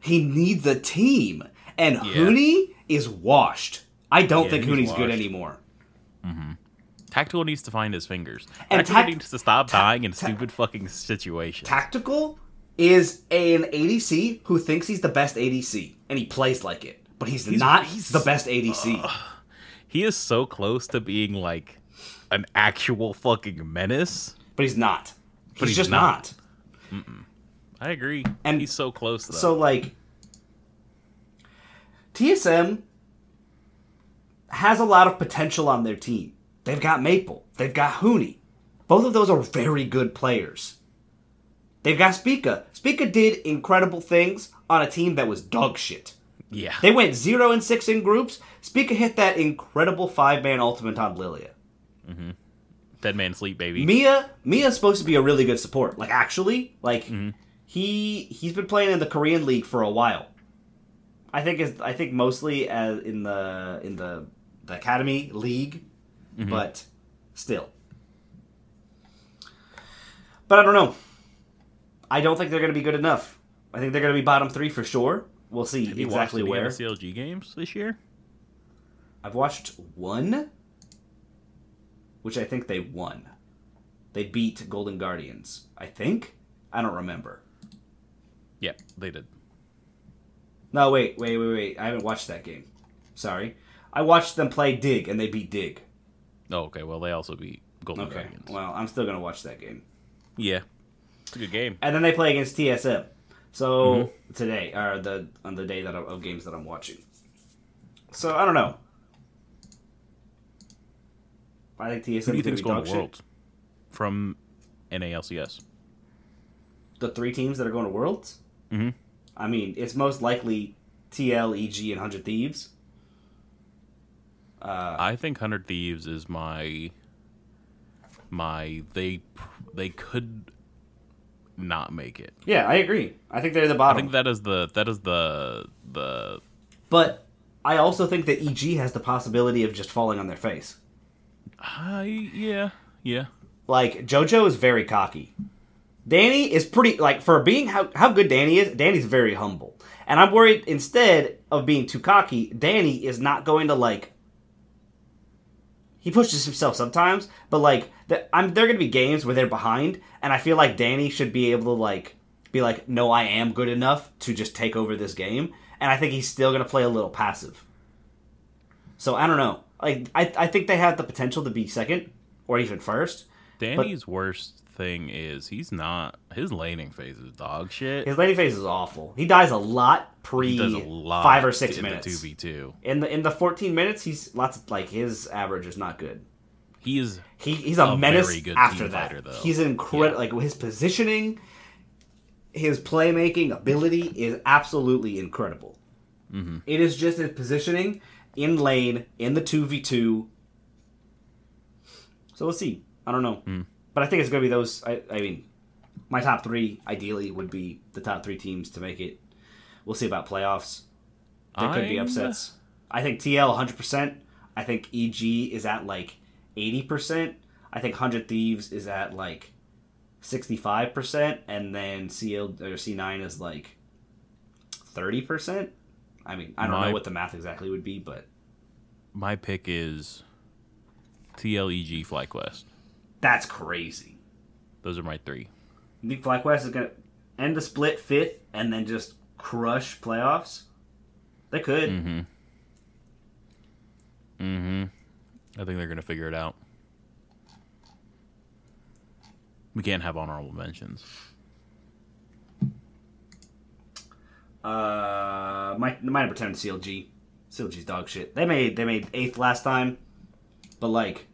[SPEAKER 1] He needs a team, and
[SPEAKER 2] Yeah.
[SPEAKER 1] Huni is washed. I don't
[SPEAKER 2] Yeah,
[SPEAKER 1] think
[SPEAKER 2] he's
[SPEAKER 1] Huni's good
[SPEAKER 2] washed.
[SPEAKER 1] anymore. Mm-hmm.
[SPEAKER 2] Tactical needs to find his fingers.
[SPEAKER 1] And
[SPEAKER 2] Tactical
[SPEAKER 1] tac-
[SPEAKER 2] needs to stop
[SPEAKER 1] ta-
[SPEAKER 2] dying in
[SPEAKER 1] ta-
[SPEAKER 2] stupid fucking situations.
[SPEAKER 1] Tactical is an ADC who thinks he's the best ADC, and he plays like it, but he's, not
[SPEAKER 2] he's-
[SPEAKER 1] the best ADC.
[SPEAKER 2] he is so close to being like an actual fucking menace.
[SPEAKER 1] but he's not. He's,
[SPEAKER 2] But he's
[SPEAKER 1] just
[SPEAKER 2] not.
[SPEAKER 1] not.
[SPEAKER 2] I agree.
[SPEAKER 1] And
[SPEAKER 2] he's so close though.
[SPEAKER 1] So like TSM has a lot of potential on their team. They've got Maple. They've got Huni. Both of those are very good players. They've got Spica. Spica did incredible things on a team that was dog shit.
[SPEAKER 2] Yeah.
[SPEAKER 1] They went zero and six in groups. Spica hit that incredible five man ultimate on Lilia. Mm-hmm.
[SPEAKER 2] Dead man sleep, baby.
[SPEAKER 1] Mia Mia's supposed to be a really good support. Like actually, like mm-hmm. he he's been playing in the Korean league for a while. I think is I think mostly as in the in the the academy league, mm-hmm. but still. But I don't know. I don't think they're going to be good enough. I think they're going to be bottom three for sure. We'll see
[SPEAKER 2] Have you
[SPEAKER 1] exactly
[SPEAKER 2] watched any
[SPEAKER 1] where.
[SPEAKER 2] CLG games this year?
[SPEAKER 1] I've watched one, which I think they won. They beat Golden Guardians. I think. I don't remember.
[SPEAKER 2] Yeah, they did.
[SPEAKER 1] No, wait, wait, wait, wait. I haven't watched that game. Sorry. I watched them play Dig, and they beat Dig.
[SPEAKER 2] Oh, okay. Well, they also beat Golden
[SPEAKER 1] Okay.
[SPEAKER 2] Guardians.
[SPEAKER 1] Well, I'm still gonna watch that game.
[SPEAKER 2] Yeah, a good game.
[SPEAKER 1] And then they play against TSM. So
[SPEAKER 2] Mm-hmm.
[SPEAKER 1] today, or the on the day that I'm, of games that I'm watching. So I don't know. I think TSM
[SPEAKER 2] Who do you think is going to. Worlds from NALCS?
[SPEAKER 1] the three teams that are going to Worlds.
[SPEAKER 2] Mhm.
[SPEAKER 1] I mean, it's most likely TL, EG, and Hundred Thieves. Uh,
[SPEAKER 2] I think Hundred Thieves is my my they they could not make it.
[SPEAKER 1] yeah, I agree. I think they're the bottom.
[SPEAKER 2] I think that is the that is the the
[SPEAKER 1] but I also think that EG has the possibility of just falling on their face.
[SPEAKER 2] I yeah yeah
[SPEAKER 1] Like JoJo is very cocky. Danny is pretty like for being how how good Danny is. Danny's very humble, and I'm worried instead of being too cocky, Danny is not going to like. He pushes himself sometimes, but like the, I'm there are gonna be games where they're behind, and I feel like Danny should be able to like be like, no, I am good enough to just take over this game, and I think he's still gonna play a little passive. So I don't know. Like I I think they have the potential to be second or even first.
[SPEAKER 2] Danny's worst thing is he's not his laning phase is dog shit.
[SPEAKER 1] His lady face is awful. He dies a lot pre
[SPEAKER 2] a lot
[SPEAKER 1] five or six
[SPEAKER 2] in
[SPEAKER 1] minutes.
[SPEAKER 2] two v two.
[SPEAKER 1] In the in the fourteen minutes, he's lots of like his average is not good.
[SPEAKER 2] He is
[SPEAKER 1] He he's a,
[SPEAKER 2] A
[SPEAKER 1] menace after that.
[SPEAKER 2] fighter, though.
[SPEAKER 1] He's incredible.
[SPEAKER 2] Yeah.
[SPEAKER 1] Like his positioning, his playmaking ability is absolutely incredible.
[SPEAKER 2] Mm-hmm.
[SPEAKER 1] It is just his positioning in lane in the two v two. So we'll see. I don't know,
[SPEAKER 2] Hmm.
[SPEAKER 1] But I think it's gonna be those. I, I mean, my top three ideally would be the top three teams to make it. We'll see about playoffs. There could be
[SPEAKER 2] uh,
[SPEAKER 1] upsets. I think TL 100%. I think EG is at like 80%. I think 100 Thieves is at like 65%. And then CL or C9 is like 30%. I mean, I don't
[SPEAKER 2] My-
[SPEAKER 1] know what the math exactly would be, but
[SPEAKER 2] My pick is TLEG FlyQuest.
[SPEAKER 1] That's crazy.
[SPEAKER 2] Those are my three.
[SPEAKER 1] You think FlyQuest is going to end the split fifth and then just crush playoffs? They could.
[SPEAKER 2] Mm-hmm. Mm-hmm. I think they're gonna figure it out. We can't have honorable mentions.
[SPEAKER 1] Uh, my might might pretend CLG. CLG's dog shit. They made they made eighth last time, but like,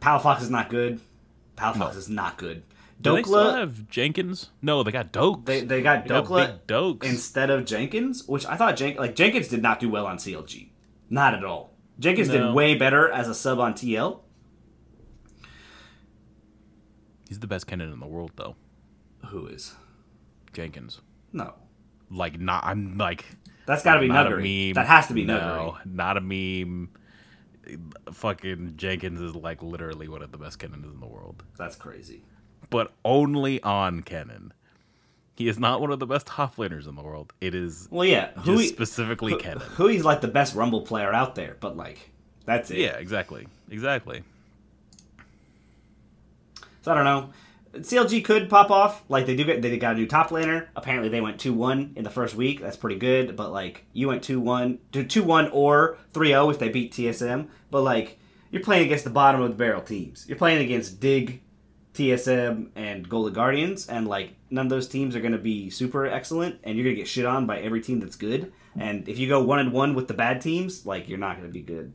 [SPEAKER 1] Palafox is not good. Palafox
[SPEAKER 2] No.
[SPEAKER 1] is not good.
[SPEAKER 2] Do they still have Jenkins? No, they got Dokes.
[SPEAKER 1] they, they got
[SPEAKER 2] They got Dhokla Dokes.
[SPEAKER 1] instead of Jenkins, which I thought Jen- like Jenkins did not do well on CLG, not at all. Jenkins did way better as a sub on TL.
[SPEAKER 2] He's the best Kennen in the world, though.
[SPEAKER 1] Who is
[SPEAKER 2] Jenkins.
[SPEAKER 1] no?
[SPEAKER 2] Like not. I'm like.
[SPEAKER 1] That's got to be
[SPEAKER 2] not
[SPEAKER 1] Nuggery.
[SPEAKER 2] a meme.
[SPEAKER 1] That has to be
[SPEAKER 2] no,
[SPEAKER 1] Nuggery.
[SPEAKER 2] not a meme. Fucking Jenkins is like literally one of the best Kennens in the world,
[SPEAKER 1] That's crazy.
[SPEAKER 2] but only on Kennen. He is not one of the best top laners in the world. It is
[SPEAKER 1] Well, yeah. Who
[SPEAKER 2] specifically Kennen.
[SPEAKER 1] Hui's like the best Rumble player out there, but like that's it.
[SPEAKER 2] Yeah, exactly, exactly.
[SPEAKER 1] So I don't know. CLG could pop off. Like they do get they got a new top laner. Apparently they went 2-1 in the first week. That's pretty good. But like you went 2-1 to 2-1 or 3-0 if they beat TSM. But like you're playing against the bottom of the barrel teams. You're playing against Dig, TSM, and Golden Guardians, and like none of those teams are gonna be super excellent, and you're gonna get shit on by every team that's good. And if you go one and one with the bad teams, like you're not gonna be good.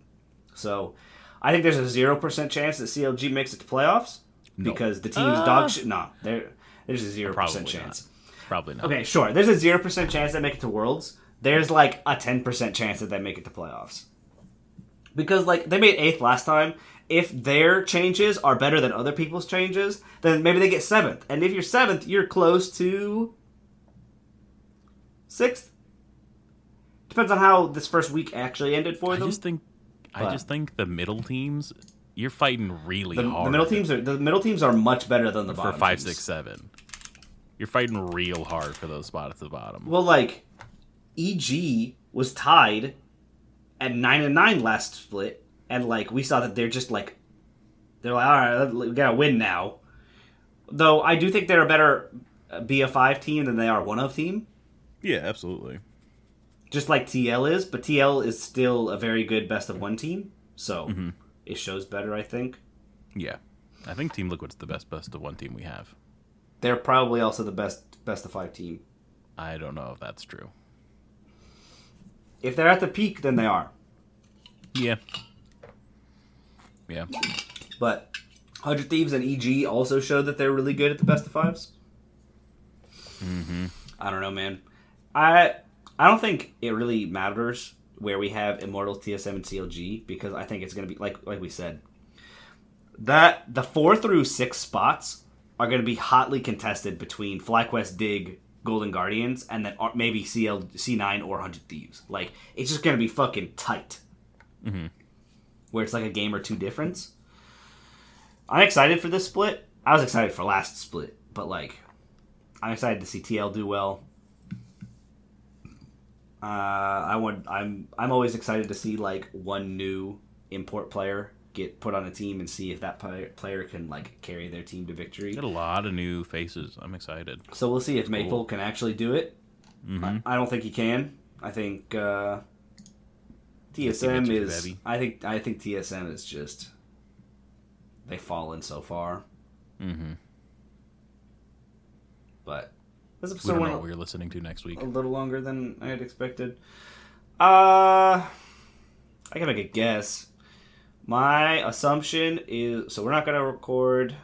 [SPEAKER 1] So I think there's a zero percent chance that CLG makes it to playoffs
[SPEAKER 2] No.
[SPEAKER 1] because the team's
[SPEAKER 2] Uh,
[SPEAKER 1] dog shit. No, there, there's a zero percent
[SPEAKER 2] Probably
[SPEAKER 1] chance.
[SPEAKER 2] Probably not.
[SPEAKER 1] Okay, sure. There's a zero percent chance they make it to Worlds. There's like a ten percent chance that they make it to playoffs. Because like they made eighth last time. If their changes are better than other people's changes, then maybe they get seventh. And if you're seventh, you're close to sixth. Depends on how this first week actually ended for
[SPEAKER 2] I
[SPEAKER 1] them.
[SPEAKER 2] just think, I just think the middle teams, you're fighting really
[SPEAKER 1] the,
[SPEAKER 2] hard.
[SPEAKER 1] the middle teams are the middle teams are much better than the
[SPEAKER 2] for
[SPEAKER 1] bottom
[SPEAKER 2] five,
[SPEAKER 1] teams.
[SPEAKER 2] six, seven. You're fighting real hard for those spots at the bottom.
[SPEAKER 1] Well, like EG was tied at nine and nine last split, and like we saw that they're just like they're like, all right, we gotta win now. Though I do think they're a better uh, B of five team than they are one of team,
[SPEAKER 2] Yeah, absolutely.
[SPEAKER 1] just like TL is. But TL is still a very good best of one team, so it shows better. I think
[SPEAKER 2] Yeah, I think Team Liquid's the best best of one team we have.
[SPEAKER 1] they're probably also the best best of five team.
[SPEAKER 2] I don't know if that's true.
[SPEAKER 1] If they're at the peak, then they are.
[SPEAKER 2] Yeah. Yeah.
[SPEAKER 1] But Hundred Thieves and EG also showed that they're really good at the best of 5s Mm-hmm. I don't know, man. I I don't think it really matters where we have Immortals, TSM, and CLG because I think it's gonna be like like we said. That the four through six spots are gonna be hotly contested between FlyQuest, Dig, Golden Guardians, and then uh, maybe CL C9 or Hundred Thieves. Like it's just gonna be fucking tight. Mm-hmm. Where it's like a game or two difference. I'm excited for this split. I was excited for last split, but like, I'm excited to see TL do well. Uh, I want. I'm. I'm always excited to see like one new import player get put on a team and see if that player, player can like carry their team to victory.
[SPEAKER 2] Got a lot of new faces. I'm excited.
[SPEAKER 1] So we'll see if Maple can actually do it.
[SPEAKER 2] Mhm.
[SPEAKER 1] I, don't think he can. I think uh, TSM is. I think. I think TSM is just. They've fallen so far,
[SPEAKER 2] Mm-hmm.
[SPEAKER 1] but this
[SPEAKER 2] we don't
[SPEAKER 1] went
[SPEAKER 2] know what we're listening to next week.
[SPEAKER 1] a little longer than I had expected. Uh, I can make a guess. My assumption is so we're not gonna record.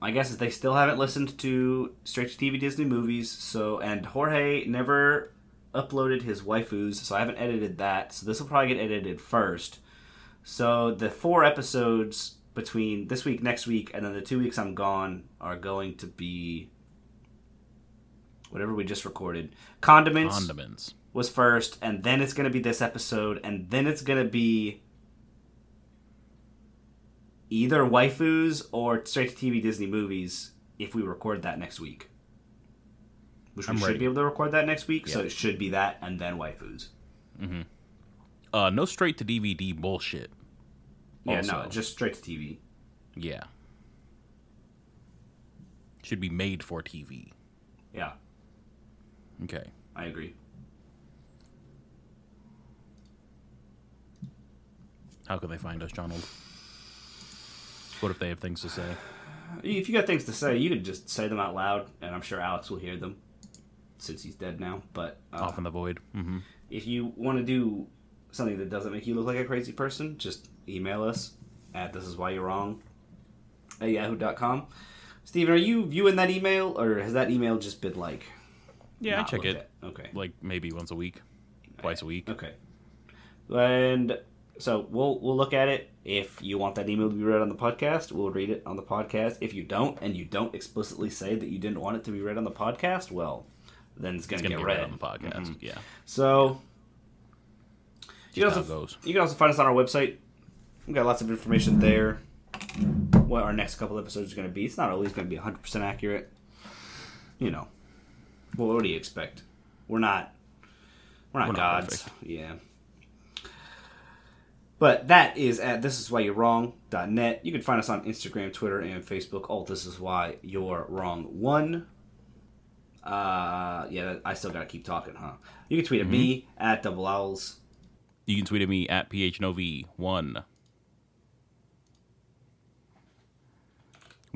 [SPEAKER 1] My guess is they still haven't listened to straight to TV Disney movies. So and Jorge never uploaded his waifus, so I haven't edited that. So this will probably get edited first. So the four episodes between this week, next week, and then the two weeks I'm gone are going to be whatever we just recorded. Condiments
[SPEAKER 2] Condiments.
[SPEAKER 1] was first, and then it's going to be this episode, and then it's going to be either waifus or straight to TV Disney movies if we record that next week. Which we
[SPEAKER 2] I'm
[SPEAKER 1] should
[SPEAKER 2] ready.
[SPEAKER 1] be able to record that next week, so it should be that and then waifus.
[SPEAKER 2] Uh, no straight to DVD bullshit.
[SPEAKER 1] Yeah, no, just straight to TV.
[SPEAKER 2] Yeah. Should be made for TV.
[SPEAKER 1] Yeah,
[SPEAKER 2] Okay.
[SPEAKER 1] I agree.
[SPEAKER 2] How can they find us, Donald? What if they have things to say?
[SPEAKER 1] If you got things to say, you could just say them out loud, and I'm sure Alex will hear them since he's dead now. But uh,
[SPEAKER 2] Off in the void. Mm-hmm.
[SPEAKER 1] if you want to do something that doesn't make you look like a crazy person, just email us at this is why you're wrong at yahoo.com. Steven, are you viewing that email, or has that email just been like.
[SPEAKER 2] Yeah, I check it.
[SPEAKER 1] at? Okay.
[SPEAKER 2] Like maybe once a week, twice a week.
[SPEAKER 1] Okay. And so we'll we'll look at it. If you want that email to be read on the podcast, we'll read it on the podcast. If you don't, and you don't explicitly say that you didn't want it to be read on the podcast, well, then it's gonna,
[SPEAKER 2] It's
[SPEAKER 1] get read
[SPEAKER 2] read on the podcast. Mm-hmm. Yeah.
[SPEAKER 1] So you can also you can also find us on our website. We've got lots of information there. What our next couple episodes are going to be. It's not always going to be 100% accurate. You know. Well, what do you expect? We're not we're not
[SPEAKER 2] We're not
[SPEAKER 1] gods.
[SPEAKER 2] perfect.
[SPEAKER 1] yeah. But that is at this is why you're wrong.net. You can find us on Instagram, Twitter, and Facebook. All this is why you're wrong one. Uh, yeah, I still gotta keep talking, huh? You can tweet at me at double owls.
[SPEAKER 2] You can tweet at me at phnov1.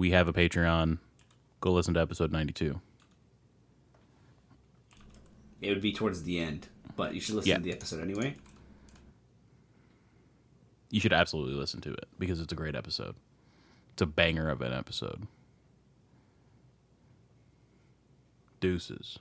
[SPEAKER 2] We have a Patreon. Go listen to episode 92.
[SPEAKER 1] It would be towards the end, but you should listen
[SPEAKER 2] Yeah.
[SPEAKER 1] to the episode anyway.
[SPEAKER 2] You should absolutely listen to it because it's a great episode. It's a banger of an episode. Deuces.